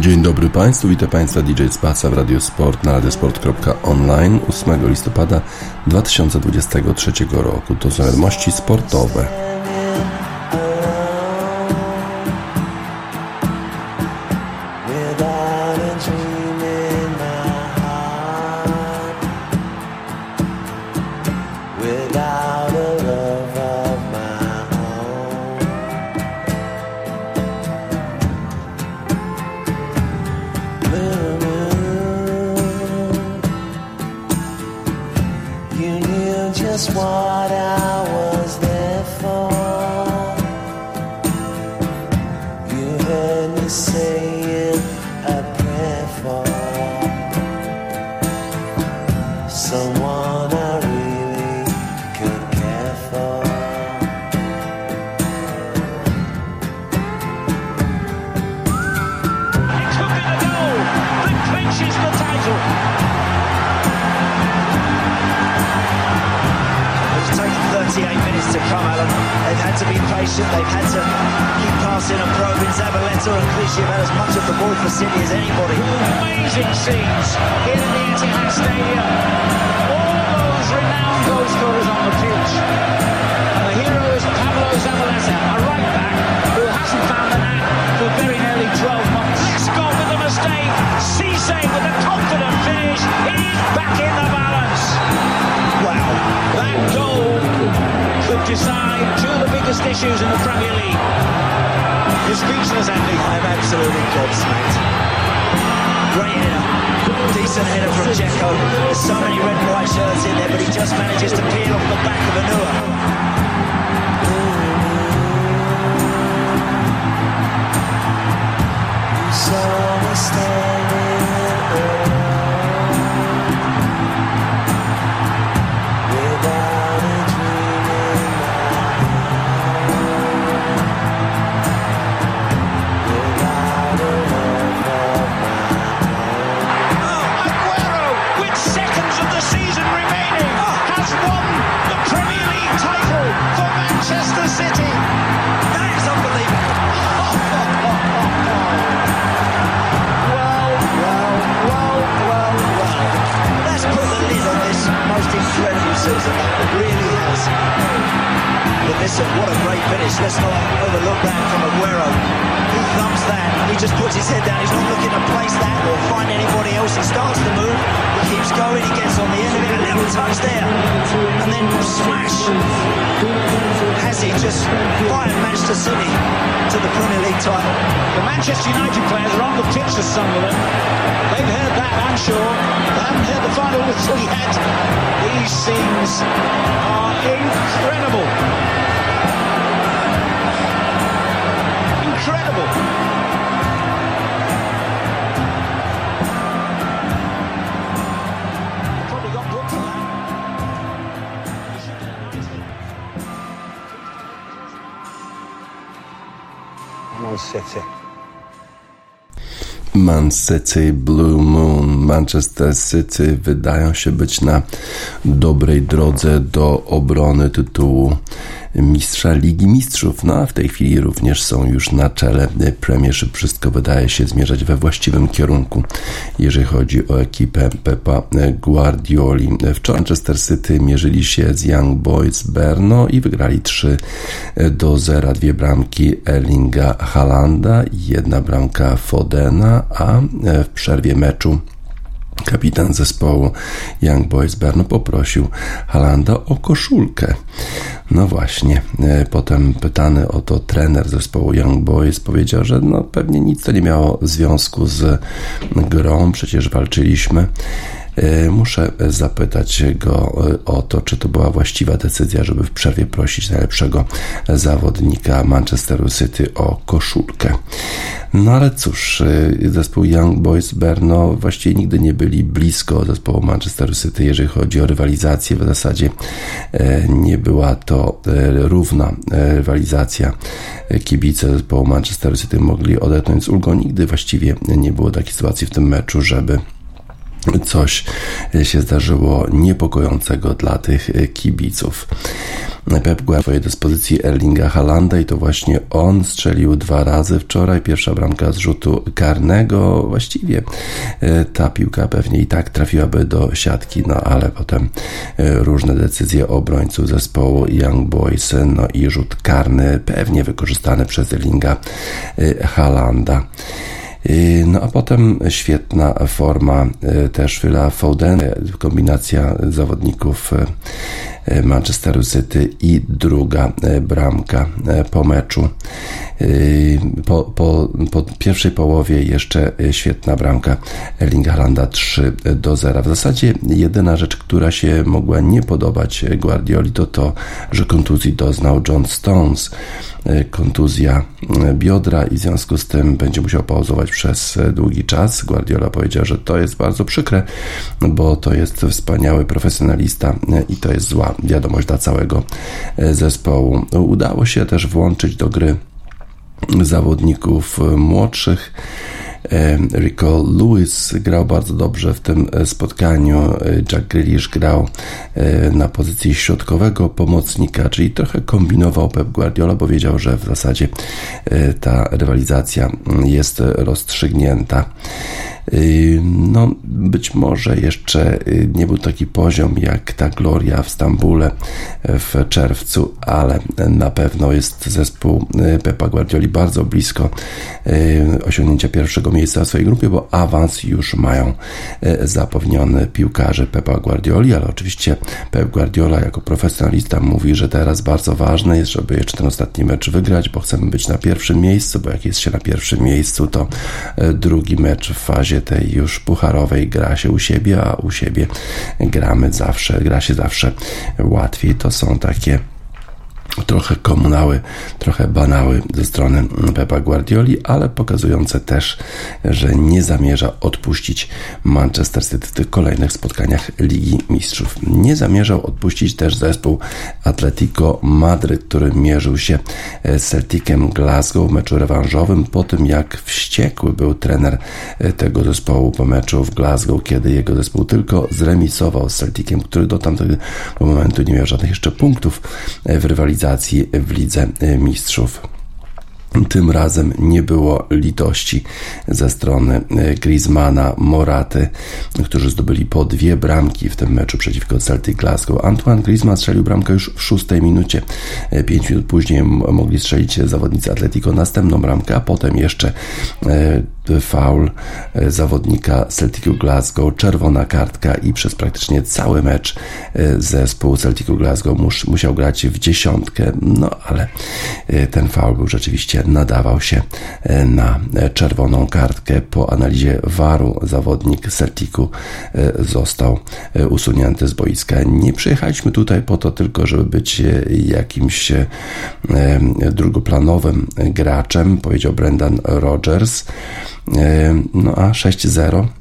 Dzień dobry Państwu, witam Państwa DJ Spaca w Radio Sport na radiosport.online 8 listopada 2023 roku. To są wiadomości sportowe. You're speechless, Andy. I'm absolutely gobsmacked. Great header. Decent header from Jekko. There's so many red and white shirts in there, but he just manages to peel off the back of Anua. So we're standing season that really has. But listen, what a great finish. Let's not overlook that from Aguero loves that. He just puts his head down. He's not looking to place that or find anybody else. He starts to move. He keeps going. He gets on the end of it. A little touch there. And then smash. Has he just fired Manchester City to the Premier League title? The Manchester United players are on the pitch of them. They've heard that, I'm sure. They haven't heard the final whistle yet. These scenes are incredible. Man City Man City. Blue Moon Manchester City wydają się być na dobrej drodze do obrony tytułu mistrza Ligi Mistrzów. No a w tej chwili również są już na czele Premiership. Wszystko wydaje się zmierzać we właściwym kierunku, jeżeli chodzi o ekipę Pepa Guardioli. Wczoraj Manchester City mierzyli się z Young Boys Berno i wygrali 3 do 0. Dwie bramki Erlinga Halanda i jedna bramka Fodena, a w przerwie meczu Kapitan zespołu Young Boys Berno poprosił Halanda o koszulkę. No właśnie, e, potem pytany o to trener zespołu Young Boys powiedział, że no pewnie nic to nie miało związku z grą, przecież walczyliśmy. E, muszę zapytać go e, o to, czy to była właściwa decyzja, żeby w przerwie prosić najlepszego zawodnika Manchesteru City o koszulkę. No ale cóż, e, zespół Young Boys Berno właściwie nigdy nie byli blisko zespołu Manchesteru City, jeżeli chodzi o rywalizację. W zasadzie nie była to równa rywalizacja. Kibice zespołu Manchesteru City mogli odetchnąć z ulgą. Nigdy właściwie nie było takiej sytuacji w tym meczu, żeby coś się zdarzyło niepokojącego dla tych kibiców. Pep Guardiola swojej dyspozycji Erlinga Halanda i to właśnie on strzelił dwa razy wczoraj. Pierwsza bramka z rzutu karnego. Właściwie e, ta piłka pewnie i tak trafiłaby do siatki, no ale potem e, różne decyzje obrońców zespołu Young Boys, no i rzut karny pewnie wykorzystany przez Erlinga e, Halanda. No a potem świetna forma też Phila Foden, kombinacja zawodników Manchesteru City i druga bramka po meczu. Po, po, po pierwszej połowie jeszcze świetna bramka Erlinga Halanda 3 do 0. W zasadzie jedyna rzecz, która się mogła nie podobać Guardioli to to, że kontuzji doznał John Stones. Kontuzja biodra i w związku z tym będzie musiał pauzować przez długi czas. Guardiola powiedział, że to jest bardzo przykre, bo to jest wspaniały profesjonalista i to jest zła wiadomość dla całego zespołu. Udało się też włączyć do gry zawodników młodszych. Rico Lewis grał bardzo dobrze w tym spotkaniu. Jack Grealish grał e, na pozycji środkowego pomocnika, czyli trochę kombinował Pep Guardiola, bo wiedział, że w zasadzie e, ta rywalizacja jest rozstrzygnięta. No, być może jeszcze nie był taki poziom jak ta Gloria w Stambule w czerwcu, ale na pewno jest zespół Pepa Guardioli bardzo blisko osiągnięcia pierwszego miejsca w swojej grupie, bo awans już mają zapewniony piłkarze Pepa Guardioli, ale oczywiście Pep Guardiola jako profesjonalista mówi, że teraz bardzo ważne jest, żeby jeszcze ten ostatni mecz wygrać, bo chcemy być na pierwszym miejscu, bo jak jest się na pierwszym miejscu, to drugi mecz w fazie tej już pucharowej gra się u siebie, a u siebie gramy zawsze, gra się zawsze łatwiej. To są takie trochę komunały, trochę banały ze strony Pepa Guardioli, ale pokazujące też, że nie zamierza odpuścić Manchester City w tych kolejnych spotkaniach Ligi Mistrzów. Nie zamierzał odpuścić też zespół Atletico Madryt, który mierzył się z Celticem Glasgow w meczu rewanżowym po tym, jak wściekły był trener tego zespołu po meczu w Glasgow, kiedy jego zespół tylko zremisował z Celticiem, który do tamtego momentu nie miał żadnych jeszcze punktów w rywalizacji rywalizacji w Lidze Mistrzów. Tym razem nie było litości ze strony Griezmana, Moraty, którzy zdobyli po dwie bramki w tym meczu przeciwko Celtic Glasgow. Antoine Griezmann strzelił bramkę już w szóstej minucie. Pięć minut później mogli strzelić zawodnicy Atletico następną bramkę, a potem jeszcze e, faul e, zawodnika Celticu Glasgow, czerwona kartka i przez praktycznie cały mecz e, zespół Celticu Glasgow mus, musiał grać w dziesiątkę, no ale e, ten faul był rzeczywiście nadawał się na czerwoną kartkę. Po analizie waru zawodnik Celticu został usunięty z boiska. Nie przyjechaliśmy tutaj po to tylko, żeby być jakimś drugoplanowym graczem, powiedział Brendan Rogers. E, no a 6-0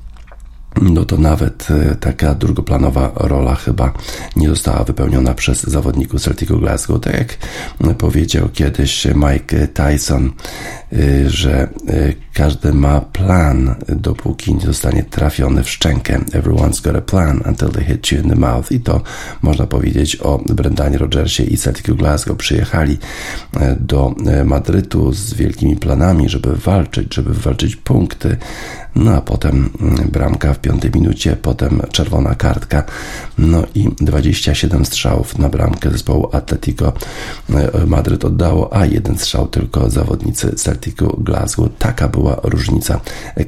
no to nawet e, taka drugoplanowa rola chyba nie została wypełniona przez zawodników Celticu Glasgow. Tak jak powiedział kiedyś Mike Tyson, e, że każdy ma plan, dopóki nie zostanie trafiony w szczękę. Everyone's got a plan until they hit you in the mouth. I to można powiedzieć o Brendanie Rogersie i Celticu Glasgow. Przyjechali do Madrytu z wielkimi planami, żeby walczyć, żeby walczyć punkty, no a potem mm, bramka w piątej minucie, potem czerwona kartka, no i 27 strzałów na bramkę zespołu Atletico e, Madryt oddało, a jeden strzał tylko zawodnicy Celticu Glasgow. Taka była różnica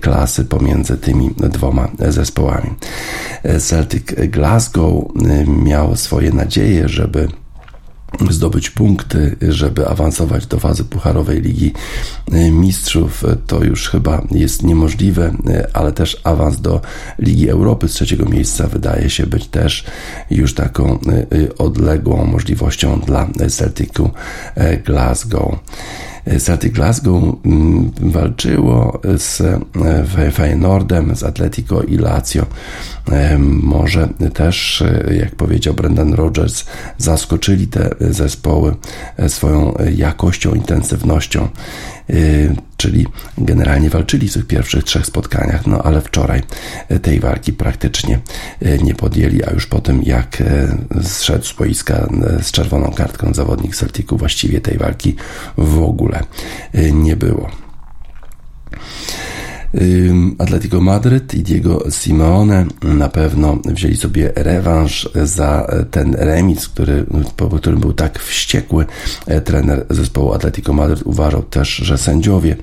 klasy pomiędzy tymi dwoma zespołami. E, Celtic Glasgow e, miał swoje nadzieje, żeby zdobyć punkty, żeby awansować do fazy pucharowej Ligi Mistrzów. To już chyba jest niemożliwe, ale też awans do Ligi Europy z trzeciego miejsca wydaje się być też już taką odległą możliwością dla Celticu Glasgow. Celtic Glasgow mm, walczyło z e, Feyenoordem, z Atletico i Lazio. E, może też, e, jak powiedział Brendan Rodgers, zaskoczyli te zespoły swoją jakością, intensywnością. Czyli generalnie walczyli w tych pierwszych trzech spotkaniach, no ale wczoraj tej walki praktycznie nie podjęli, a już po tym jak zszedł z boiska z czerwoną kartką zawodnik Celticu, właściwie tej walki w ogóle nie było. Atletico Madryt i Diego Simeone na pewno wzięli sobie rewanż za ten remis, który, po którym był tak wściekły trener zespołu Atletico Madryt. Uważał też, że sędziowie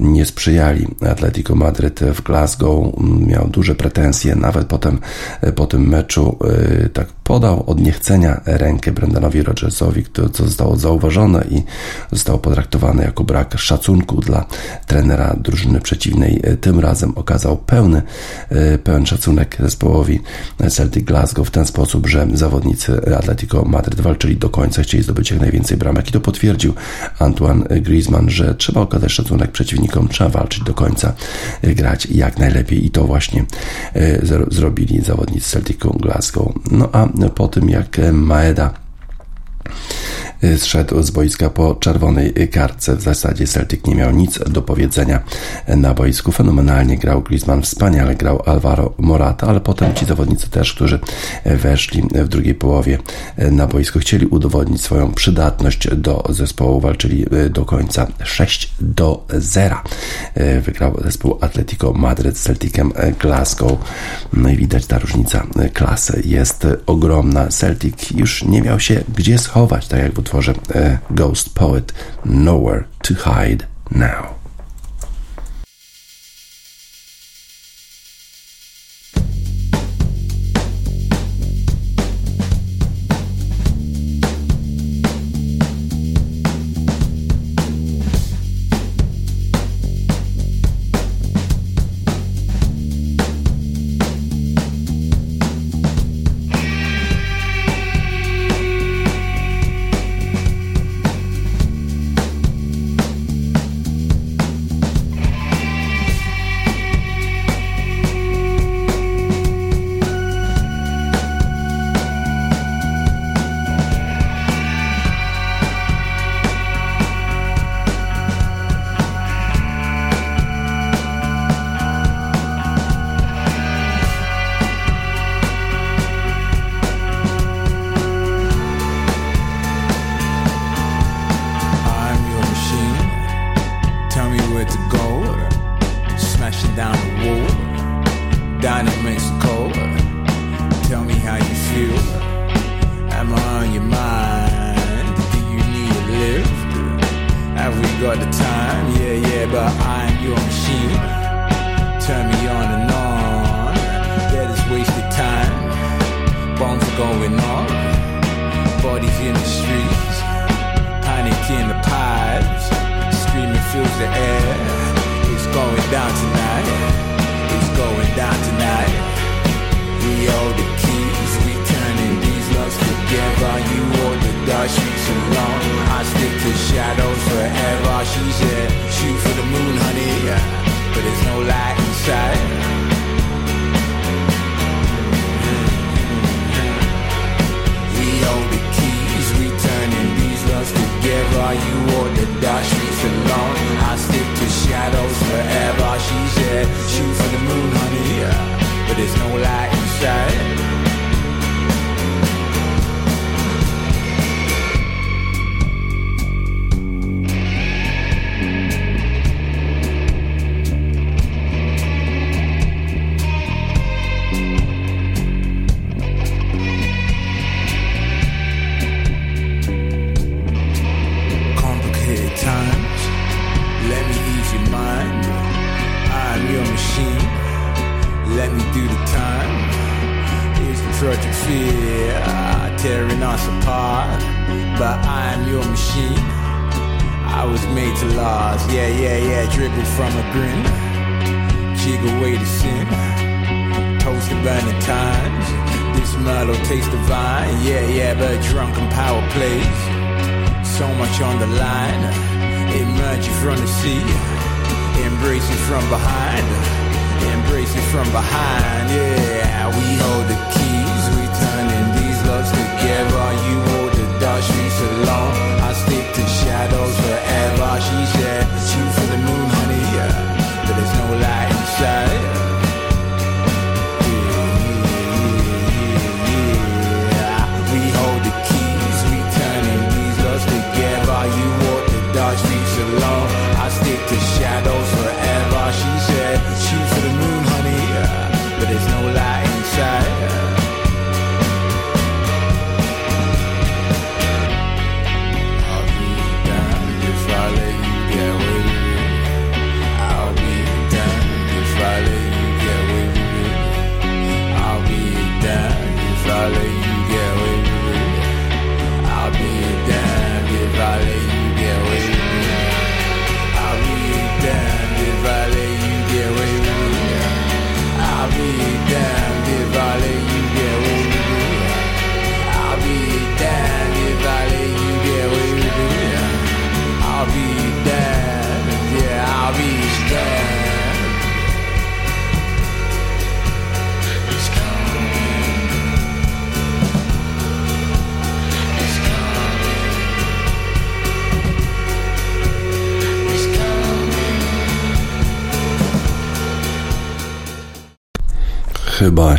nie sprzyjali. Atletico Madryt w Glasgow miał duże pretensje, nawet potem po tym meczu y, tak podał od niechcenia rękę Brendanowi Rodgersowi, co zostało zauważone i zostało potraktowane jako brak szacunku dla trenera drużyny przeciwnej tym razem okazał pełny, e, pełen szacunek zespołowi Celtic Glasgow w ten sposób, że zawodnicy Atletico Madryt walczyli do końca, chcieli zdobyć jak najwięcej bramek i to potwierdził Antoine Griezmann, że trzeba okazać szacunek przeciwnikom, trzeba walczyć do końca, e, grać jak najlepiej i to właśnie e, zrobili zawodnicy Celticu Glasgow. No a po tym jak Maeda zszedł z boiska po czerwonej kartce. W zasadzie Celtic nie miał nic do powiedzenia na boisku. Fenomenalnie grał Griezmann, wspaniale grał Alvaro Morata, ale potem ci zawodnicy też, którzy weszli w drugiej połowie na boisko, chcieli udowodnić swoją przydatność do zespołu, walczyli do końca 6 do 0. Wygrał zespół Atletico Madryt z Celticem Glasgow. No i widać ta różnica klasy jest ogromna. Celtic już nie miał się gdzie schować, tak jak w utworze Ghost Poet Nowhere to Hide Now. going down tonight. It's going down tonight. We owe the keys, we turning these loves together. You hold the dark streets alone. I stick to shadows forever. She said, shoot for the moon, honey. But there's no light inside. We hold the keys, we turning these loves together. You or the dark streets alone. I stick shadows forever. She's a shoot for the moon, honey. But there's no light inside. grin, away the sin. Toasted by the times, this mellow taste divine. Yeah, yeah, but drunken power plays. So much on the line, emerging from the sea, embracing from behind, embracing from behind. Yeah, we hold the keys, we turning these loves together. You hold the dark streets alone. I stick to shadows forever. She's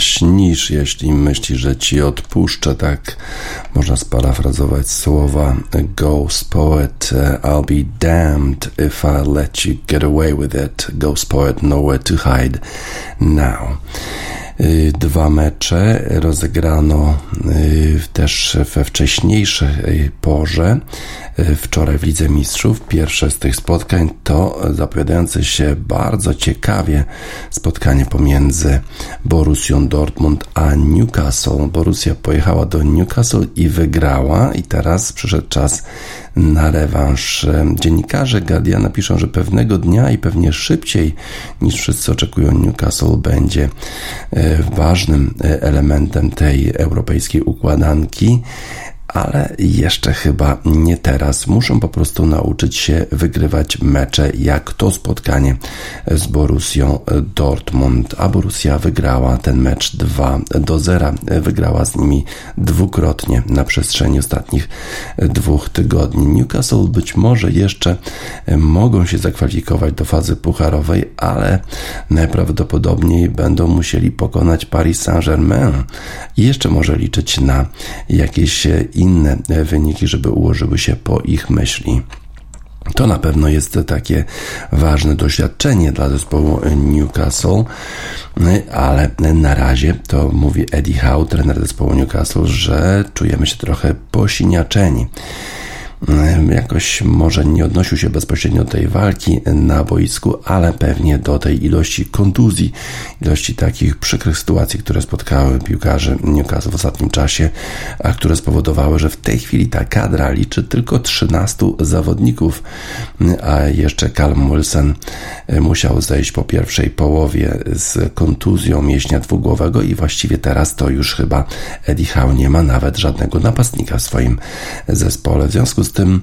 śnisz, jeśli myślisz, że ci odpuszczę, tak można sparafrazować słowa Ghost Poet. I'll be damned if I let you get away with it. Ghost Poet, nowhere to hide now. Y, dwa mecze rozegrano y, też we wcześniejszej porze. Wczoraj w Lidze Mistrzów pierwsze z tych spotkań to zapowiadające się bardzo ciekawie spotkanie pomiędzy Borussią Dortmund a Newcastle. Borussia pojechała do Newcastle i wygrała i teraz przyszedł czas na rewanż. Dziennikarze Guardiana piszą, że pewnego dnia i pewnie szybciej niż wszyscy oczekują Newcastle będzie e, ważnym e, elementem tej europejskiej układanki ale jeszcze chyba nie teraz. Muszą po prostu nauczyć się wygrywać mecze, jak to spotkanie z Borussią Dortmund. A Borussia wygrała ten mecz 2 do 0. Wygrała z nimi dwukrotnie na przestrzeni ostatnich dwóch tygodni. Newcastle być może jeszcze mogą się zakwalifikować do fazy pucharowej, ale najprawdopodobniej będą musieli pokonać Paris Saint-Germain i jeszcze może liczyć na jakieś inne wyniki, żeby ułożyły się po ich myśli. To na pewno jest takie ważne doświadczenie dla zespołu Newcastle, ale na razie to mówi Eddie Howe, trener zespołu Newcastle, że czujemy się trochę posiniaczeni jakoś może nie odnosił się bezpośrednio do tej walki na boisku, ale pewnie do tej ilości kontuzji, ilości takich przykrych sytuacji, które spotkały piłkarzy Newcastle w ostatnim czasie, a które spowodowały, że w tej chwili ta kadra liczy tylko 13 zawodników, a jeszcze Calum Wilson musiał zejść po pierwszej połowie z kontuzją mięśnia dwugłowego i właściwie teraz to już chyba Eddie Howe nie ma nawet żadnego napastnika w swoim zespole. W związku z tym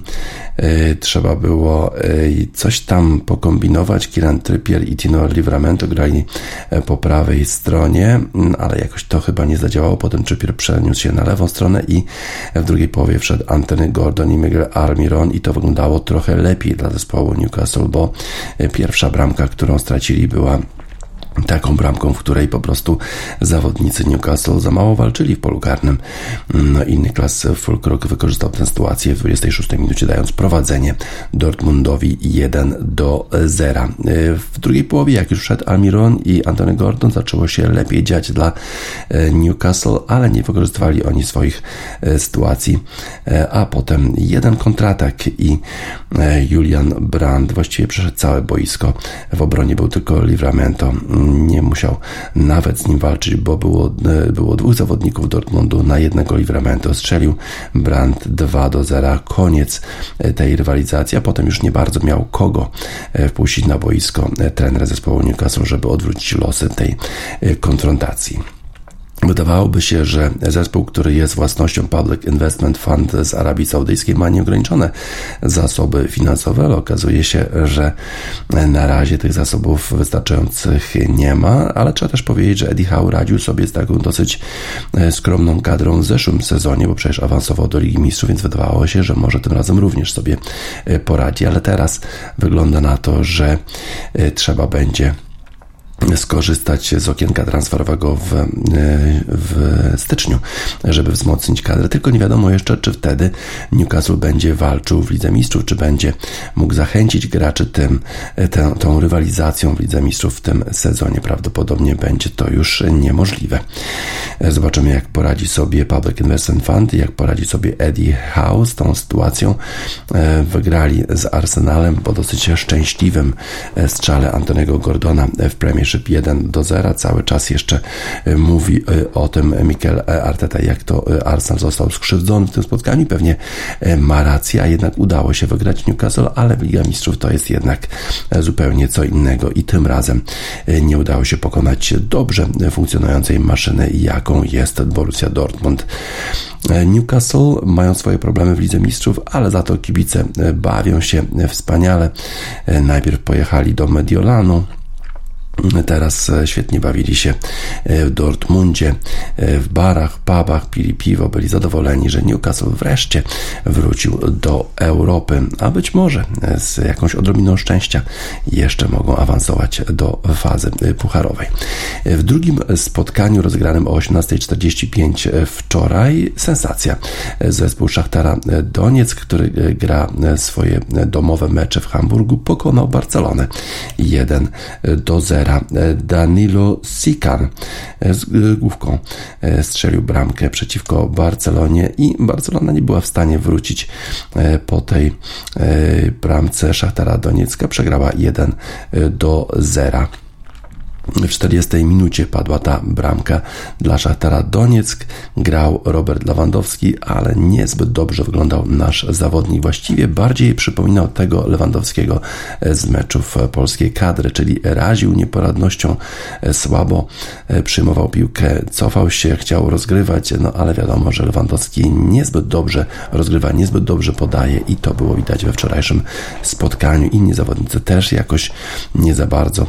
y, trzeba było y, coś tam pokombinować. Kieran Trippier i Tino Livramento grali e, po prawej stronie, mm, ale jakoś to chyba nie zadziałało. Potem Trippier przeniósł się na lewą stronę i w drugiej połowie wszedł Anthony Gordon i Miguel Almiron i to wyglądało trochę lepiej dla zespołu Newcastle, bo e, pierwsza bramka, którą stracili była taką bramką, w której po prostu zawodnicy Newcastle za mało walczyli w polu karnym. No, inny klas Fulkrok wykorzystał tę sytuację w 26 minucie, dając prowadzenie Dortmundowi 1 do 0. W drugiej połowie, jak już wszedł Almiron i Antony Gordon, zaczęło się lepiej dziać dla e, Newcastle, ale nie wykorzystywali oni swoich e, sytuacji. E, a potem jeden kontratak i Julian Brand właściwie przeszedł całe boisko. W obronie był tylko Livramento nie musiał nawet z nim walczyć, bo było, e, było dwóch zawodników Dortmundu na jednego Livramento. Strzelił Brandt 2 do 0. Koniec e, tej rywalizacji, a potem już nie bardzo miał kogo e, wpuścić na boisko trener zespołu Newcastle, żeby odwrócić losy tej konfrontacji. Wydawałoby się, że zespół, który jest własnością Public Investment Fund z Arabii Saudyjskiej ma nieograniczone zasoby finansowe, ale okazuje się, że na razie tych zasobów wystarczających nie ma, ale trzeba też powiedzieć, że Eddie Howe radził sobie z taką dosyć e, skromną kadrą w zeszłym sezonie, bo przecież awansował do Ligi Mistrzów, więc wydawało się, że może tym razem również sobie e, poradzi, ale teraz wygląda na to, że e, trzeba będzie skorzystać z okienka transferowego w, e, w styczniu, żeby wzmocnić kadrę. Tylko nie wiadomo jeszcze, czy wtedy Newcastle będzie walczył w Lidze Mistrzów, czy będzie mógł zachęcić graczy tym, e, tę, tą rywalizacją w Lidze Mistrzów w tym sezonie. Prawdopodobnie będzie to już niemożliwe. E, zobaczymy, jak poradzi sobie Public Investment Fund, jak poradzi sobie Eddie Howe z tą sytuacją. Wygrali z Arsenalem po dosyć szczęśliwym strzale Antonego Gordona w Premiership Championship 1 do 0. Cały czas jeszcze e, mówi e, o tym Mikel Arteta, jak to e, Arsenal został skrzywdzony w tym spotkaniu. Pewnie ma rację, a jednak udało się wygrać Newcastle, ale Liga Mistrzów to jest jednak zupełnie co innego i tym razem nie udało się pokonać dobrze funkcjonującej maszyny, jaką jest Borussia Dortmund. Newcastle mają swoje problemy w Lidze Mistrzów, ale za to kibice bawią się wspaniale. Najpierw pojechali do Mediolanu, Teraz e, świetnie bawili się e, w Dortmundzie, e, w barach, pubach, pili piwo, byli zadowoleni, że Newcastle wreszcie wrócił do Europy, a być może z jakąś odrobiną szczęścia jeszcze mogą awansować do fazy pucharowej. W drugim spotkaniu rozegranym o 18.45 wczoraj sensacja. Zespół Szachtara Doniec, który gra swoje domowe mecze w Hamburgu, pokonał Barcelonę 1 do 0. E, Danilo Sikan e, z e, główką strzelił bramkę przeciwko Barcelonie i Barcelona nie była w stanie wrócić po tej bramce Szachtara Doniecka. Przegrała 1 do 0. W 40 minucie padła ta bramka dla Szachtara Donieck. Grał Robert Lewandowski, ale niezbyt dobrze wyglądał nasz zawodnik. Właściwie bardziej przypominał tego Lewandowskiego z meczów polskiej kadry, czyli raził nieporadnością, słabo przyjmował piłkę, cofał się, chciał rozgrywać, no ale wiadomo, że Lewandowski niezbyt dobrze rozgrywa, niezbyt dobrze podaje i to było widać we wczorajszym spotkaniu. Inni zawodnicy też jakoś nie za bardzo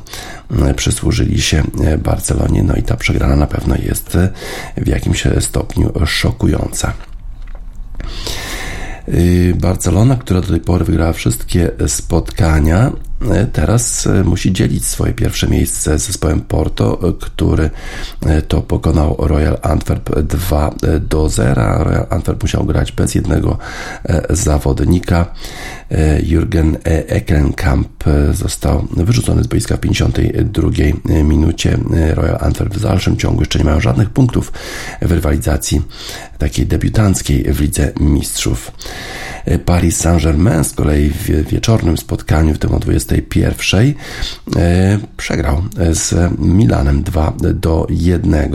przysłużyli się e, Barcelonie. No i ta przegrana na pewno jest e, w jakimś stopniu szokująca. Y, Barcelona, która do tej pory wygrała wszystkie spotkania, teraz musi dzielić swoje pierwsze miejsce z zespołem Porto, który to pokonał Royal Antwerp 2 do 0. Royal Antwerp musiał grać bez jednego zawodnika. E, Jürgen Eckenkamp e, został wyrzucony z boiska w 52 minucie. E, Royal Antwerp w dalszym ciągu jeszcze nie mają żadnych punktów w rywalizacji takiej debiutanckiej w Lidze Mistrzów. Paris Saint-Germain z kolei w wieczornym spotkaniu, w tym o 21, przegrał z Milanem 2 do 1.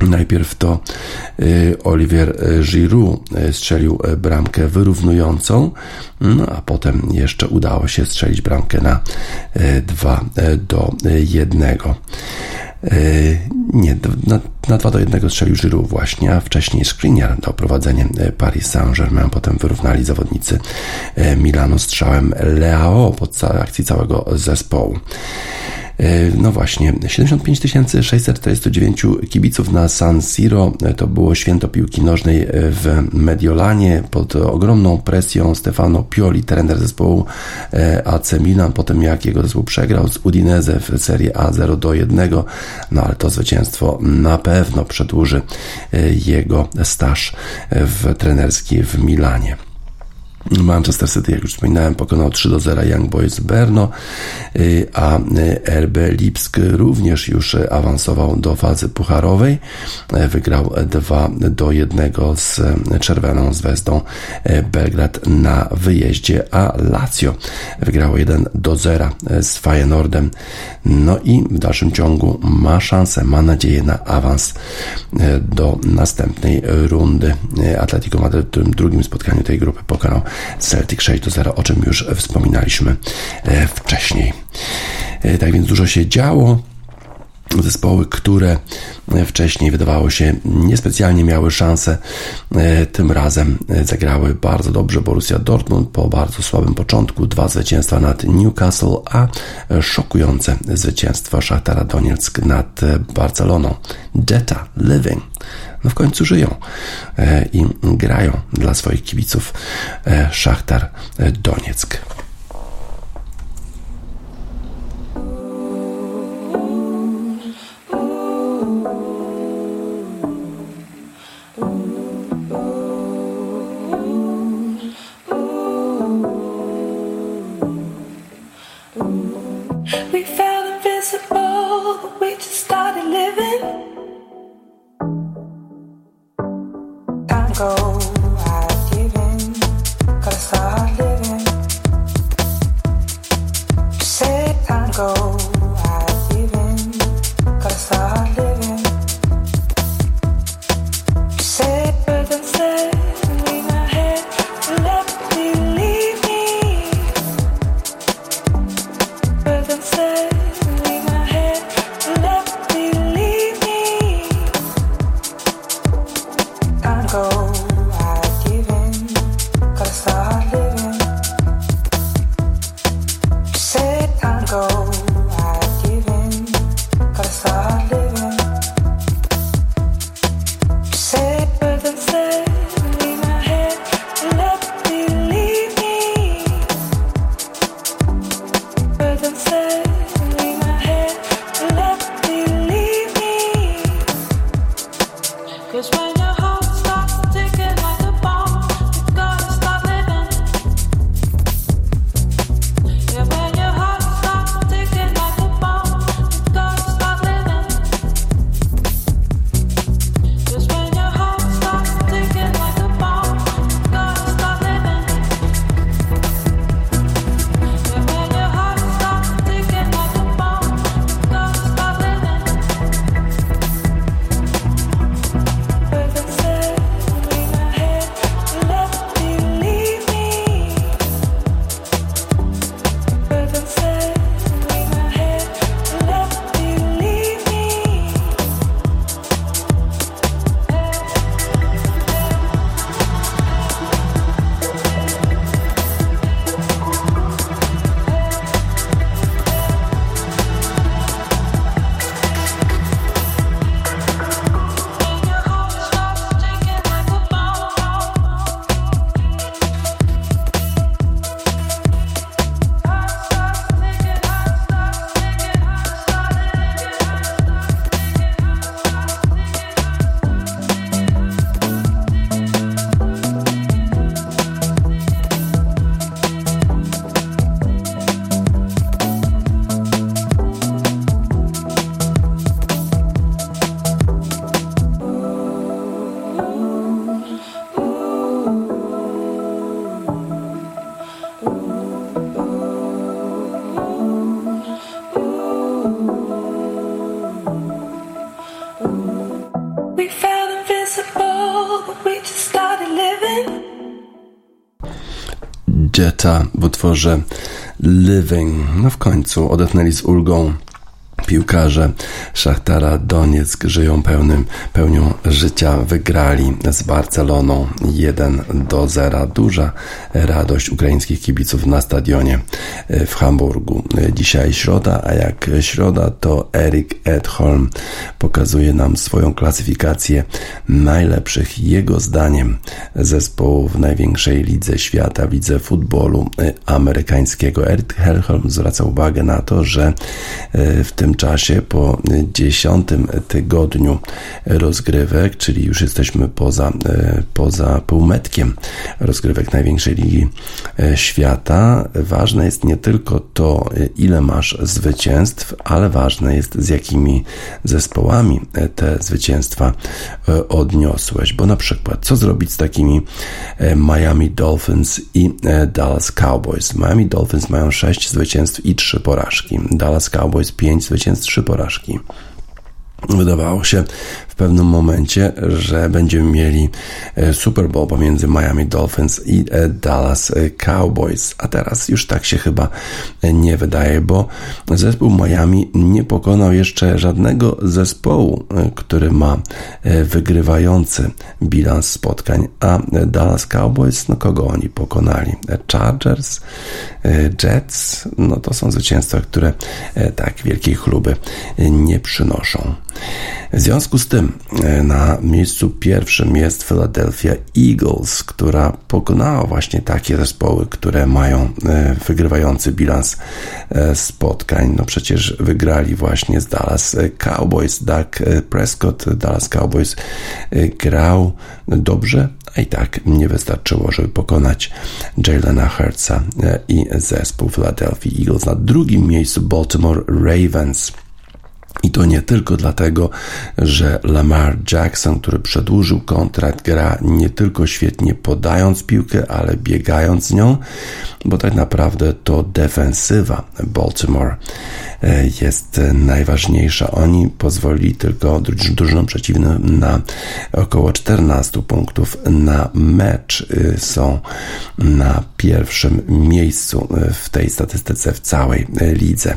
Najpierw to y, Olivier Giroud strzelił bramkę wyrównującą, no a potem jeszcze udało się strzelić bramkę na 2 do 1. Nie, na, na 2 do 1 strzelił Giroud właśnie, a wcześniej Skriniar dał prowadzenie Paris Saint-Germain. Potem wyrównali zawodnicy Milanu strzałem Leao pod akcji całego zespołu. E, no właśnie, 75 649 kibiców na San Siro. E, to było święto piłki nożnej e, w Mediolanie. Pod ogromną presją Stefano Pioli, trener zespołu AC Milan, potem jak jego zespół przegrał z Udinese w Serie A 0 do 1, no ale to zwycięstwo na pewno przedłuży jego staż w trenerski w Milanie. Manchester City, jak już wspominałem, pokonał 3 do 0 Young Boys Berno, y, a y, RB Lipsk również już awansował do fazy pucharowej. Y, wygrał 2 do 1 z Czerwoną Zvezdą Belgrad na wyjeździe, a Lazio wygrało 1 do 0 z Feyenoordem. No i w dalszym ciągu ma szansę, ma nadzieję na awans do następnej rundy. Atletico Madryt w drugim spotkaniu tej grupy pokonał Celtic 6 do 0, o czym już wspominaliśmy e, wcześniej. E, tak więc dużo się działo zespoły, które wcześniej wydawało się niespecjalnie miały szansę, e, tym razem zagrały bardzo dobrze. Borussia Dortmund po bardzo słabym początku, dwa zwycięstwa nad Newcastle, a szokujące zwycięstwo Szachtara Donieck nad Barceloną. Jetta Living no w końcu żyją e, i grają dla swoich kibiców e, Szachtar Donieck. los. Jetta w utworze Living. No w końcu odetchnęli z ulgą piłkarze Szachtara Donieck żyją pełnym, pełnią życia. Wygrali z Barceloną 1 do 0. Duża radość ukraińskich kibiców na stadionie w Hamburgu. Dzisiaj środa, a jak środa to Erik Edholm pokazuje nam swoją klasyfikację najlepszych jego zdaniem zespołów w największej lidze świata, lidze futbolu amerykańskiego. Erik Edholm zwraca uwagę na to, że w tym czasie po dziesiątym tygodniu rozgrywek, czyli już jesteśmy poza, poza półmetkiem rozgrywek największej ligi świata, ważne jest nie tylko to, ile masz zwycięstw, ale ważne jest z jakimi zespołami te zwycięstwa e, odniosłeś. Bo na przykład, co zrobić z takimi e, Miami Dolphins i e, Dallas Cowboys? Miami Dolphins mają 6 zwycięstw i 3 porażki. Dallas Cowboys 5 zwycięstw, 3 porażki. Wydawało się w pewnym momencie, że będziemy mieli e, Super Bowl pomiędzy Miami Dolphins i e, Dallas e, Cowboys, a teraz już tak się chyba nie wydaje, bo zespół Miami nie pokonał jeszcze żadnego zespołu, który ma wygrywający bilans spotkań, a Dallas Cowboys, no kogo oni pokonali? Chargers, Jets, no to są zwycięstwa, które tak wielkiej chluby nie przynoszą. W związku z tym e, na miejscu pierwszym jest Philadelphia Eagles, która pokonała właśnie takie zespoły, które mają e, wygrywający bilans e, spotkań. No przecież wygrali właśnie z Dallas Cowboys. Doug Prescott Dallas Cowboys grał dobrze, a i tak nie wystarczyło, żeby pokonać Jalena Hurtsa i zespół Philadelphia Eagles. Na drugim miejscu Baltimore Ravens. I to nie tylko dlatego, że Lamar Jackson, który przedłużył kontrakt, gra nie tylko świetnie podając piłkę, ale biegając z nią, bo tak naprawdę to defensywa Baltimore e, jest najważniejsza. Oni pozwolili tylko drużynom przeciwnym na około 14 punktów na mecz. E, są na pierwszym miejscu e, w tej statystyce w całej lidze.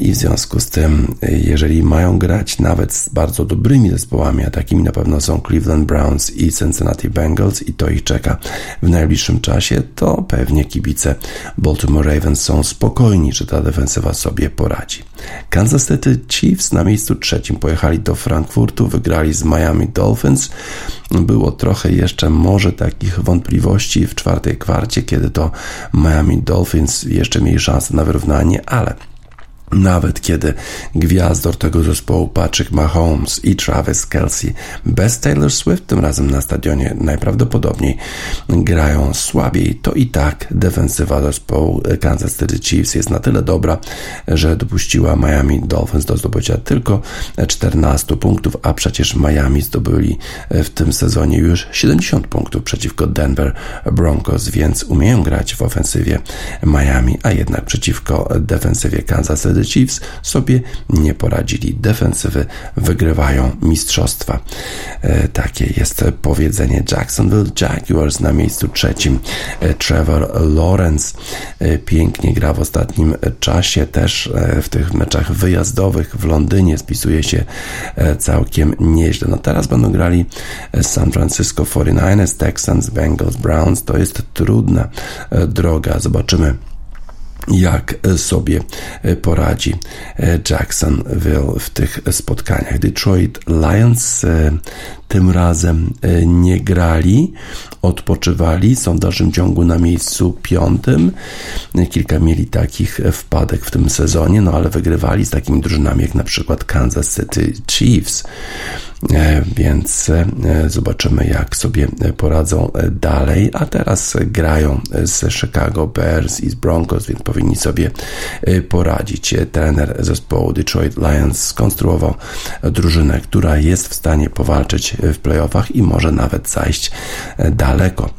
I w związku z tym, jeżeli mają grać nawet z bardzo dobrymi zespołami, a takimi na pewno są Cleveland Browns i Cincinnati Bengals, i to ich czeka w najbliższym czasie, to pewnie kibice Baltimore Ravens są spokojni, że ta defensywa sobie poradzi. Kansas City Chiefs na miejscu trzecim pojechali do Frankfurtu, wygrali z Miami Dolphins. Było trochę jeszcze może takich wątpliwości w czwartej kwarcie, kiedy to Miami Dolphins jeszcze mieli szansę na wyrównanie, ale Nawet kiedy gwiazdor tego zespołu Patrick Mahomes i Travis Kelsey bez Taylor Swift tym razem na stadionie najprawdopodobniej grają słabiej, to i tak defensywa zespołu Kansas City Chiefs jest na tyle dobra, że dopuściła Miami Dolphins do zdobycia tylko 14 punktów, a przecież Miami zdobyli w tym sezonie już 70 punktów przeciwko Denver Broncos, więc umieją grać w ofensywie Miami, a jednak przeciwko defensywie Kansas City Chiefs sobie nie poradzili. Defensywy wygrywają mistrzostwa. E, takie jest powiedzenie Jacksonville Jaguars na miejscu trzecim. E, Trevor Lawrence e, pięknie gra w ostatnim czasie, też w tych meczach wyjazdowych w Londynie spisuje się całkiem nieźle. No teraz będą grali San Francisco 49ers, Texans, Bengals, Browns. To jest trudna droga. Zobaczymy jak sobie poradzi Jacksonville w tych spotkaniach. Detroit Lions e, tym razem e, nie grali, odpoczywali, są w dalszym ciągu na miejscu piątym. Kilka mieli takich wpadek w tym sezonie, no ale wygrywali z takimi drużynami jak na przykład Kansas City Chiefs. E, więc e, zobaczymy, jak sobie poradzą dalej. A teraz grają z Chicago Bears i z Broncos, więc powinni sobie poradzić. Trener zespołu Detroit Lions skonstruował drużynę, która jest w stanie powalczyć w playoffach i może nawet zajść daleko.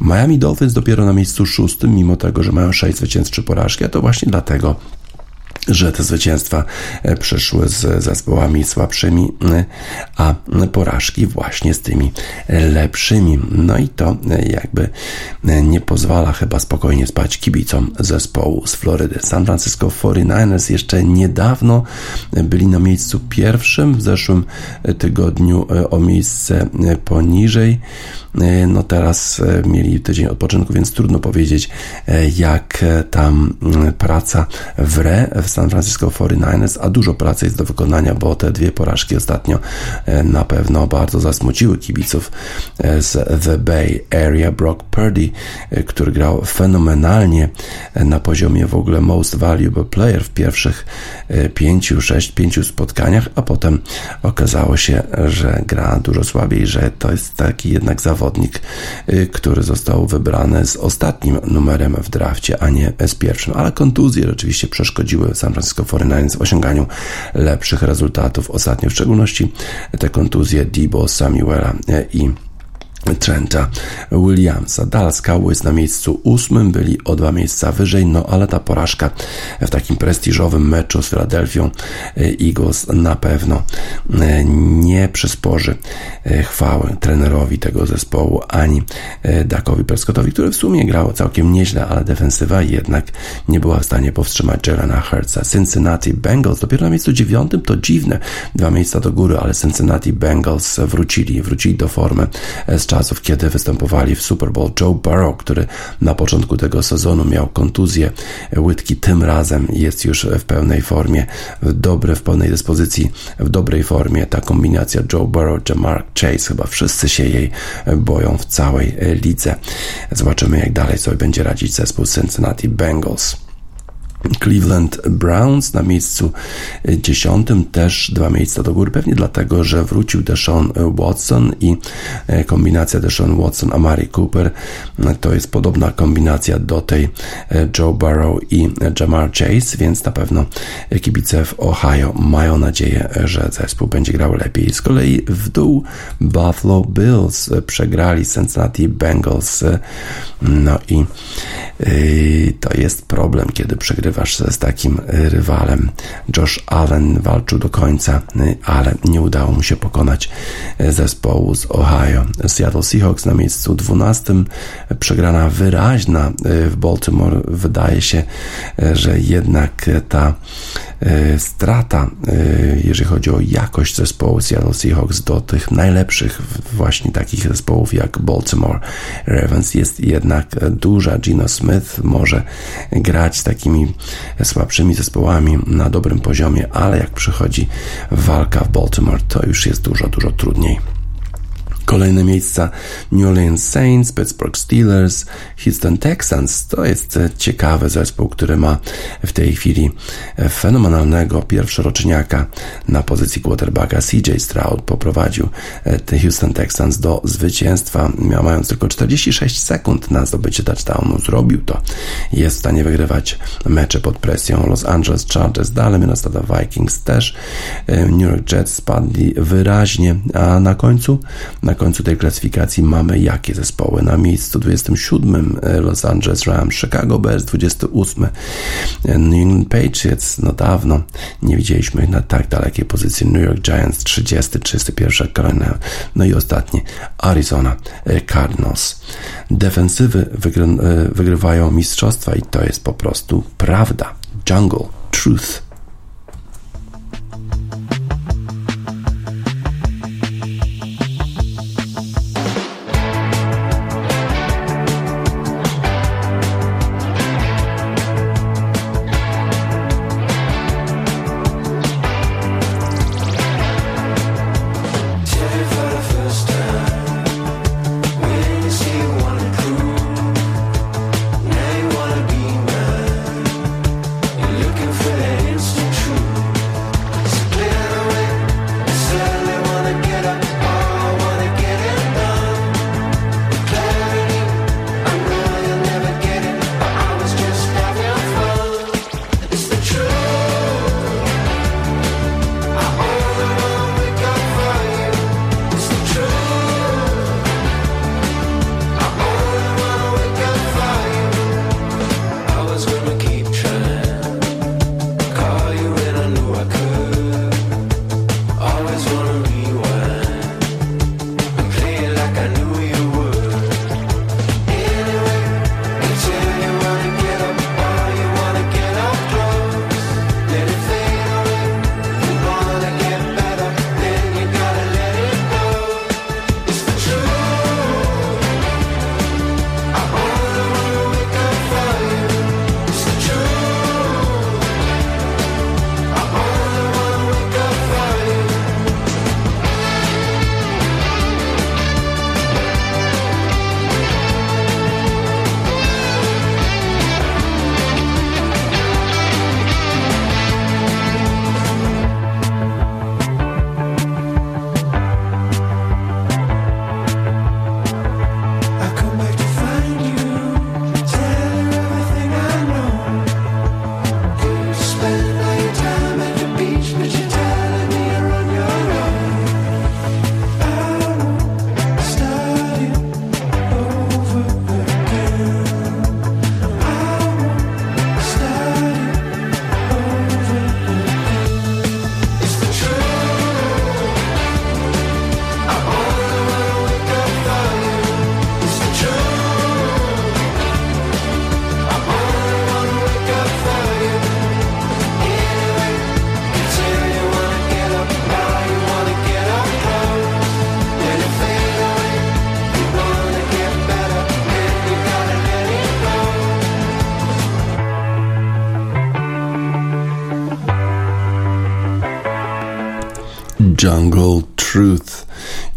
Miami Dolphins dopiero na miejscu szóstym, mimo tego, że mają 6 zwycięstw, 3 porażki, a to właśnie dlatego że te zwycięstwa e, przyszły z zespołami słabszymi, e, a porażki właśnie z tymi lepszymi. No i to e, jakby nie pozwala chyba spokojnie spać kibicom zespołu z Florydy. San Francisco 49ers jeszcze niedawno byli na miejscu pierwszym, w zeszłym tygodniu o miejsce poniżej. No teraz mieli tydzień odpoczynku, więc trudno powiedzieć, jak tam praca w re w San Francisco 49ers, a dużo pracy jest do wykonania, bo te dwie porażki ostatnio e, na pewno bardzo zasmuciły kibiców e, z The Bay Area. Brock Purdy, e, który grał fenomenalnie na poziomie w ogóle Most Valuable Player w pierwszych pięciu, sześć, pięciu spotkaniach, a potem okazało się, że gra dużo słabiej, że to jest taki jednak zawodnik, który został wybrany z ostatnim numerem w drafcie, a nie z pierwszym. Ale kontuzje rzeczywiście przeszkodziły San Francisco 49ers w osiąganiu lepszych rezultatów. Ostatnio, w szczególności te kontuzje Debo Samuela i Trenta Williamsa. Dallas Cowboys na miejscu ósmym byli o dwa miejsca wyżej, no ale ta porażka w takim prestiżowym meczu z Philadelphia e, Eagles na pewno e, nie przysporzy e, chwały trenerowi tego zespołu ani Dakowi Prescottowi, który w sumie grał całkiem nieźle, ale defensywa jednak nie była w stanie powstrzymać Jelena Hurtsa. Cincinnati Bengals dopiero na miejscu dziewiątym, to dziwne, dwa miejsca do góry, ale Cincinnati Bengals wrócili, wrócili do formy z czasów, kiedy występowali w Super Bowl. Joe Burrow, który na początku tego sezonu miał kontuzję łydki, tym razem jest już w pełnej formie, dobry, w pełnej dyspozycji, w dobrej formie. Ta kombinacja Joe Burrow, Jamar Chase, chyba wszyscy się jej boją w całej lidze. Zobaczymy, jak dalej sobie będzie radzić zespół Cincinnati Bengals. Cleveland Browns na miejscu dziesiątym, też dwa miejsca do góry, pewnie dlatego, że wrócił Deshaun Watson i e, kombinacja Deshaun Watson, Amari Cooper to jest podobna kombinacja do tej e, Joe Burrow i Jamar Chase, więc na pewno kibice w Ohio mają nadzieję, że zespół będzie grał lepiej. Z kolei w dół Buffalo Bills przegrali Cincinnati Bengals, no i to jest problem, kiedy przegrywa wygrywasz z takim y, rywalem. Josh Allen walczył do końca, y, ale nie udało mu się pokonać y, zespołu z Ohio. Seattle Seahawks na miejscu 12. Przegrana wyraźna w Baltimore. Wydaje się, że jednak ta strata, jeżeli chodzi o jakość zespołu Seattle Seahawks do tych najlepszych właśnie takich zespołów jak Baltimore Ravens jest jednak duża. Gino Smith może grać z takimi słabszymi zespołami na dobrym poziomie, ale jak przychodzi walka w Baltimore, to już jest dużo, dużo trudniej. Kolejne miejsca New Orleans Saints, Pittsburgh Steelers, Houston Texans. To jest ciekawy zespół, który ma w tej chwili fenomenalnego pierwszoroczniaka na pozycji quarterbacka. CJ Stroud poprowadził e, Houston Texans do zwycięstwa, mając tylko 46 sekund na zdobycie touchdownu. Zrobił to. Jest w stanie wygrywać mecze pod presją. Los Angeles Chargers dalej, Minnesota Vikings też. E, New York Jets spadli wyraźnie, a na końcu na końcu tej klasyfikacji mamy jakie zespoły? Na miejscu 27 e, Los Angeles Rams, Chicago Bears 28, e, New England Patriots, no dawno nie widzieliśmy ich na tak dalekiej pozycji, New York Giants 30, 31 Carolina, no i ostatni Arizona e, Cardinals. Defensywy wygry, wygrywają mistrzostwa i to jest po prostu prawda. Jungle, truth.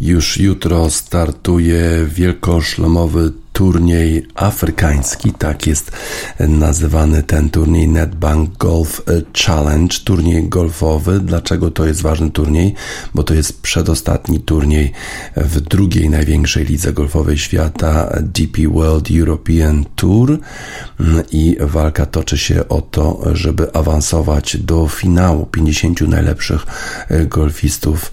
Już jutro startuje wielkoszlemowy turniej afrykański, tak jest nazywany ten turniej Netbank Golf Challenge, turniej golfowy. Dlaczego to jest ważny turniej? Bo to jest przedostatni turniej w drugiej największej lidze golfowej świata, DP World European Tour i walka toczy się o to, żeby awansować do finału. 50 najlepszych golfistów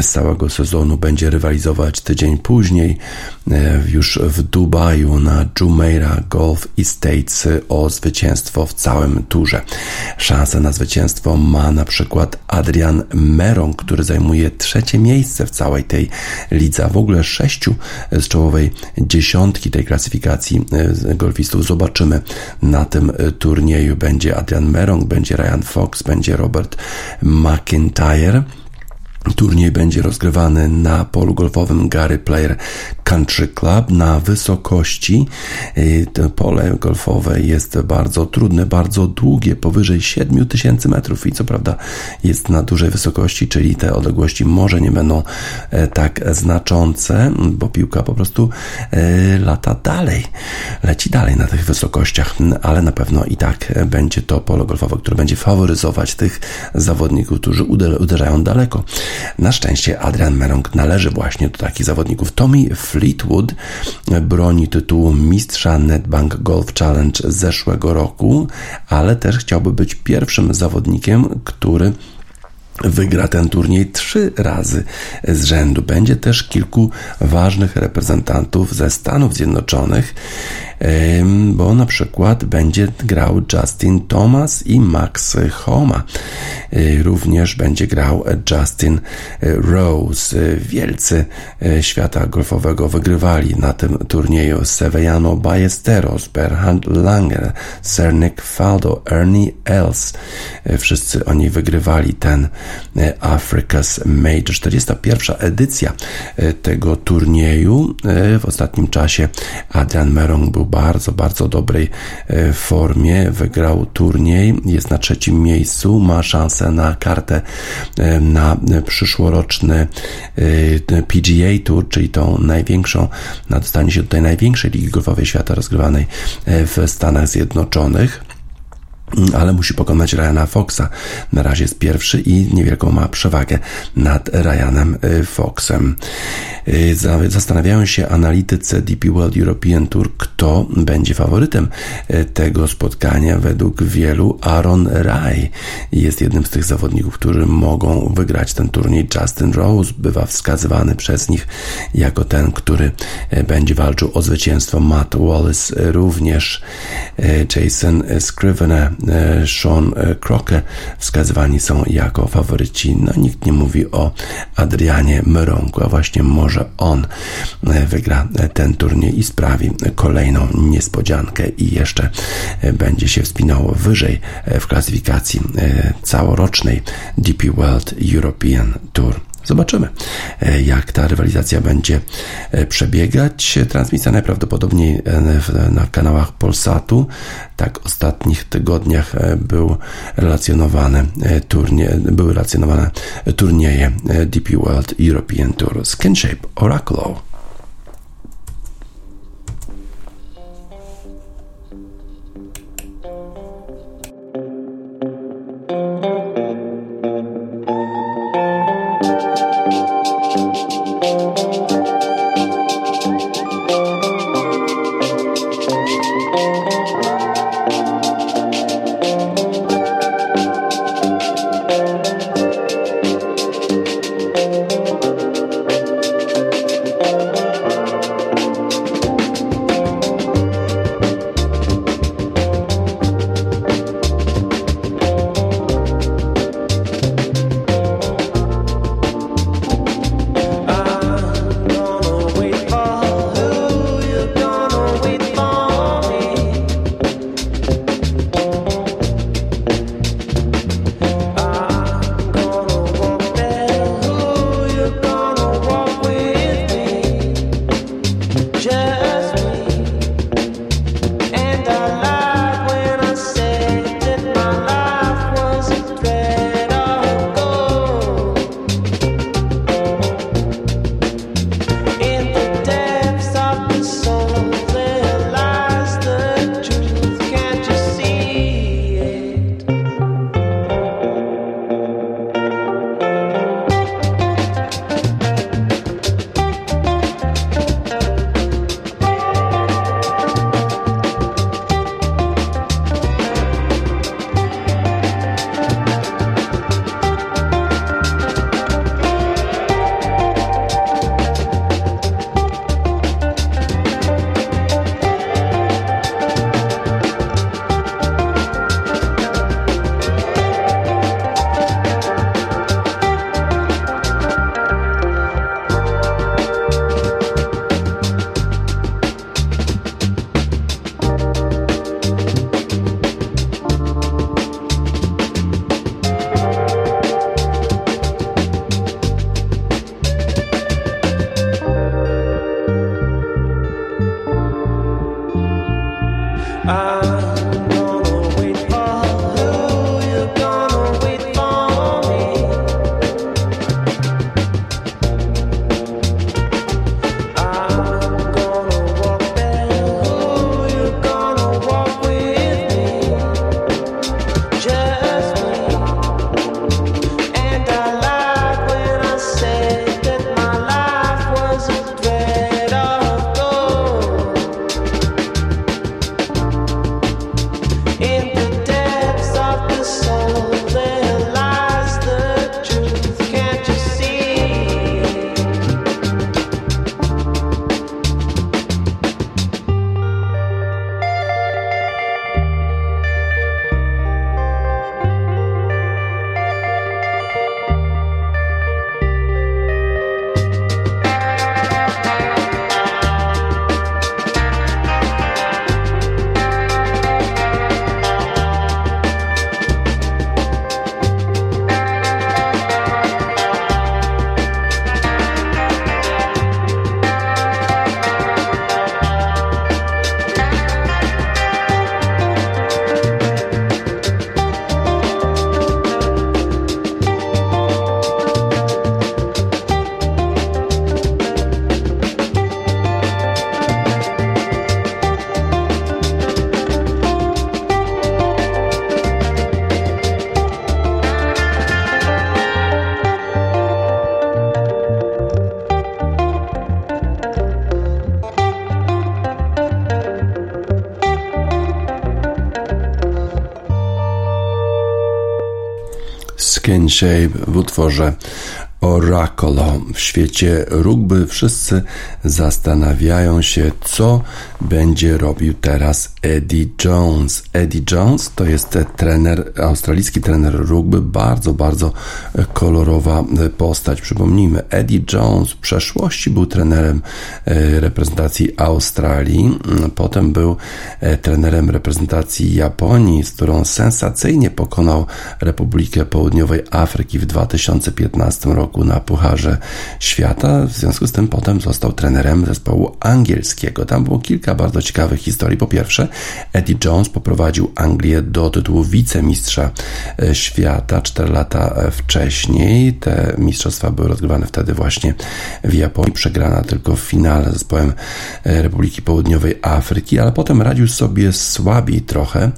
z całego sezonu będzie rywalizować tydzień później już w Dubaju na Jumeirah Golf Estates o zwycięstwo w całym turze. Szansę na zwycięstwo ma na przykład Adrian Meron, który zajmuje trzecie miejsce w całej tej lidze. W ogóle sześciu z czołowej dziesiątki tej klasyfikacji e, golfistów zobaczymy na tym turnieju. Będzie Adrian Meron, będzie Ryan Fox, będzie Robert McIntyre. Turniej będzie rozgrywany na polu golfowym Gary Player Country Club na wysokości. To pole golfowe jest bardzo trudne, bardzo długie, powyżej 7000 metrów i co prawda jest na dużej wysokości, czyli te odległości może nie będą tak znaczące, bo piłka po prostu lata dalej, leci dalej na tych wysokościach, ale na pewno i tak będzie to pole golfowe, które będzie faworyzować tych zawodników, którzy uderzają daleko. Na szczęście Adrian Merong należy właśnie do takich zawodników. Tommy Fleetwood broni tytułu mistrza Netbank Golf Challenge z zeszłego roku, ale też chciałby być pierwszym zawodnikiem, który wygra ten turniej trzy razy z rzędu. Będzie też kilku ważnych reprezentantów ze Stanów Zjednoczonych bo na przykład będzie grał Justin Thomas i Max Homa. E, również będzie grał Justin Rose. Wielcy e, świata golfowego wygrywali na tym turnieju Sevillano Ballesteros, Berhard Langer, Cernik Faldo, Ernie Els. E, wszyscy oni wygrywali ten Africa's Major. 41. edycja tego turnieju. W ostatnim czasie Adrian Merong był bardzo, bardzo dobrej e, formie. Wygrał turniej, jest na trzecim miejscu, ma szansę na kartę e, na przyszłoroczny e, PGA Tour, czyli tą największą, na dostanie się do tej największej ligi golfowej świata rozgrywanej w Stanach Zjednoczonych ale musi pokonać Ryana Foxa. Na razie jest pierwszy i niewielką ma przewagę nad Ryanem y, Foxem. Y, zastanawiają się analitycy DP World European Tour, kto będzie faworytem y, tego spotkania. Według wielu Aaron Rai jest jednym z tych zawodników, którzy mogą wygrać ten turniej. Justin Rose bywa wskazywany przez nich jako ten, który będzie walczył o zwycięstwo. Matt Wallace również. Jason Scrivener Sean e, Crocker wskazywani są jako faworyci. No nikt nie mówi o Adrianie Mronku, a właśnie może on e, wygra ten turniej i sprawi kolejną niespodziankę i jeszcze będzie się wspinał wyżej w klasyfikacji całorocznej DP World European Tour. Zobaczymy, e, jak ta rywalizacja będzie e, przebiegać. Transmisja najprawdopodobniej e, na kanałach Polsatu. Tak w ostatnich tygodniach był relacjonowane turnie, były relacjonowane turnieje DP World European Tour Skinshape Oracle. Shape w utworze Oracle. W świecie rugby wszyscy zastanawiają się, co będzie robił teraz Eddie Jones. Eddie Jones to jest trener, australijski trener rugby, bardzo, bardzo kolorowa postać. Przypomnijmy, Eddie Jones w przeszłości był trenerem e, reprezentacji Australii, potem był e, trenerem reprezentacji Japonii, z którą sensacyjnie pokonał Republikę Południowej Afryki w 2015 roku na Pucharze Świata. W związku z tym potem został trenerem zespołu angielskiego. Tam było kilka bardzo ciekawych historii. Po pierwsze, Eddie Jones poprowadził Anglię do tytułu wicemistrza e, świata 4 lata e, wcześniej. Te mistrzostwa były rozgrywane wtedy właśnie w Japonii. Przegrana tylko w finale z zespołem e, Republiki Południowej Afryki, ale potem radził sobie słabiej trochę,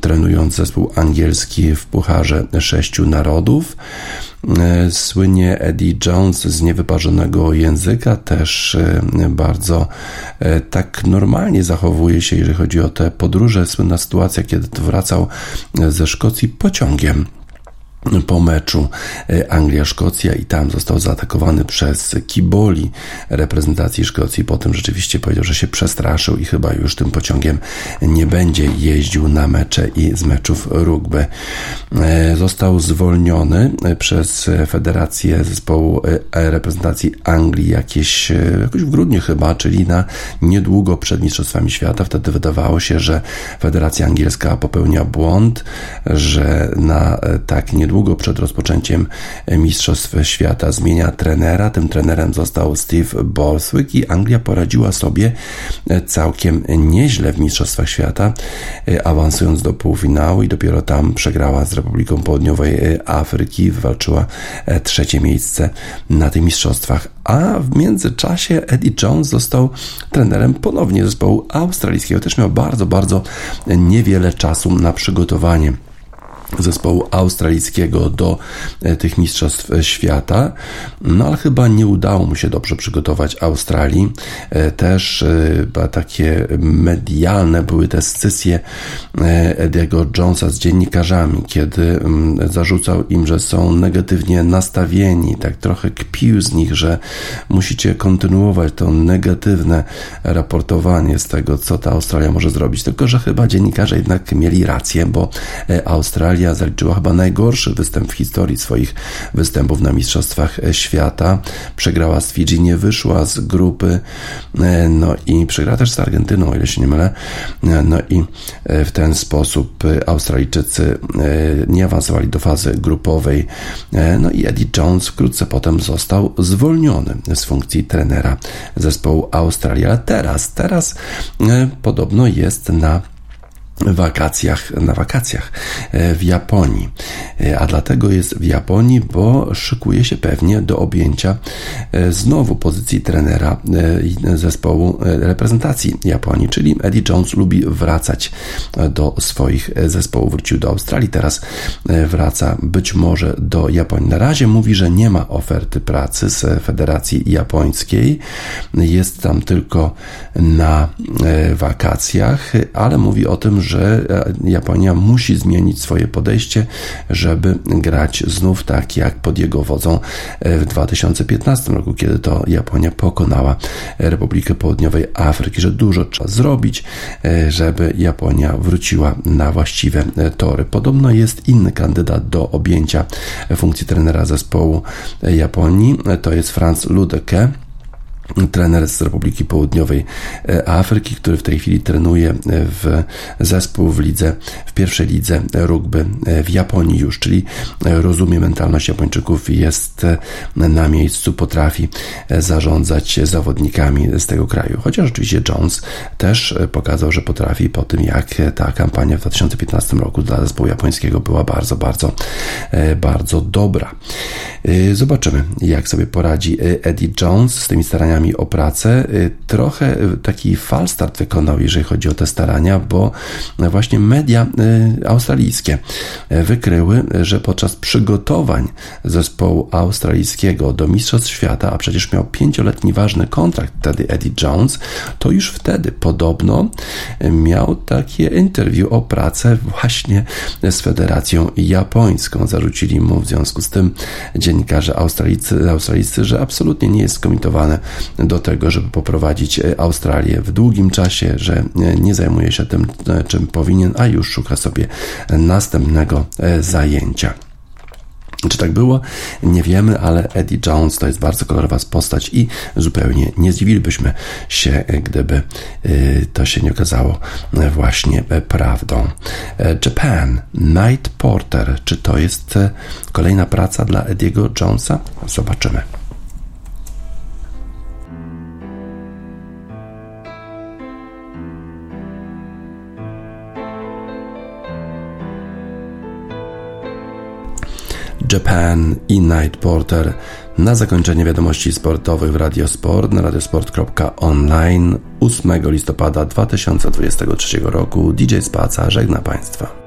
trenując zespół angielski w Pucharze Sześciu Narodów. E, słynie Eddie Jones z niewyparzonego języka, też e, bardzo e, tak normalnie zachowuje się, jeżeli chodzi o te podróże. Słynna sytuacja, kiedy wracał ze Szkocji pociągiem po meczu e, Anglia-Szkocja i tam został zaatakowany przez Kiboli reprezentacji Szkocji. Potem rzeczywiście powiedział, że się przestraszył i chyba już tym pociągiem nie będzie jeździł na mecze i z meczów rugby. E, został zwolniony przez Federację Zespołu e, Reprezentacji Anglii jakieś, jakoś w grudniu chyba, czyli na niedługo przed Mistrzostwami Świata. Wtedy wydawało się, że Federacja Angielska popełnia błąd, że na tak niedługo niedługo przed rozpoczęciem Mistrzostw Świata zmienia trenera. Tym trenerem został Steve Borswick i Anglia poradziła sobie całkiem nieźle w Mistrzostwach Świata, awansując do półfinału i dopiero tam przegrała z Republiką Południowej Afryki, wywalczyła trzecie miejsce na tych mistrzostwach. A w międzyczasie Eddie Jones został trenerem ponownie zespołu australijskiego. Też miał bardzo, bardzo niewiele czasu na przygotowanie zespołu australijskiego do e, tych mistrzostw świata, no ale chyba nie udało mu się dobrze przygotować Australii. E, też e, takie medialne były te scysje Ediego Jonesa z dziennikarzami, kiedy mm, zarzucał im, że są negatywnie nastawieni, tak trochę kpił z nich, że musicie kontynuować to negatywne raportowanie z tego, co ta Australia może zrobić. Tylko, że chyba dziennikarze jednak mieli rację, bo Australia Australia zaliczyła chyba najgorszy występ w historii swoich występów na Mistrzostwach Świata. Przegrała z Fidżi, nie wyszła z grupy, no i przegrała też z Argentyną, o ile się nie mylę. No i w ten sposób Australijczycy nie awansowali do fazy grupowej. No i Eddie Jones wkrótce potem został zwolniony z funkcji trenera zespołu Australii. Ale teraz, teraz podobno jest na wakacjach, na wakacjach e, w Japonii. E, a dlatego jest w Japonii, bo szykuje się pewnie do objęcia e, znowu pozycji trenera zespołu reprezentacji Japonii, czyli Eddie Jones lubi wracać do swoich zespołów. Wrócił do Australii, teraz wraca być może do Japonii. Na razie mówi, że nie ma oferty pracy z Federacji Japońskiej. Jest tam tylko na wakacjach, ale mówi o tym, że Japonia musi zmienić swoje podejście, żeby grać znów tak jak pod jego wodzą w 2015 roku, kiedy to Japonia pokonała Republikę Południowej Afryki, że dużo trzeba zrobić, żeby Japonia wróciła na właściwe tory. Podobno jest inny kandydat do objęcia funkcji trenera zespołu Japonii, to jest Franz Ludeke trener z Republiki Południowej e, Afryki, który w tej chwili trenuje e, w zespół w lidze, w pierwszej lidze rugby e, w Japonii już, czyli rozumie mentalność Japończyków i jest na miejscu, potrafi zarządzać zawodnikami z tego kraju. Chociaż oczywiście Jones też pokazał, że potrafi po tym, jak ta kampania w 2015 roku dla zespołu japońskiego była bardzo, bardzo, bardzo dobra. Zobaczymy, jak sobie poradzi Eddie Jones z tymi staraniami staraniami o pracę. Y, trochę y, taki falstart wykonał, jeżeli chodzi o te starania, bo właśnie media y, australijskie wykryły, że podczas przygotowań zespołu australijskiego do Mistrzostw Świata, a przecież miał pięcioletni ważny kontrakt wtedy Eddie Jones, to już wtedy podobno miał takie interview o pracę właśnie z Federacją Japońską. Zarzucili mu w związku z tym dziennikarze australijscy, australijscy że absolutnie nie jest skomitowane do tego, żeby poprowadzić e, Australię w długim czasie, że e, nie zajmuje się tym, e, czym powinien, a już szuka sobie następnego zajęcia. Czy tak było? Nie wiemy, ale Eddie Jones to jest bardzo kolorowa postać i zupełnie nie zdziwilibyśmy się, gdyby to się nie okazało właśnie prawdą. Japan, Night Porter. Czy to jest kolejna praca dla Ediego Jonesa? Zobaczymy. Japan i Night Porter. Na zakończenie wiadomości sportowych w Radiosport na radiosport.online 8 listopada 2023 roku DJ Spaca żegna Państwa.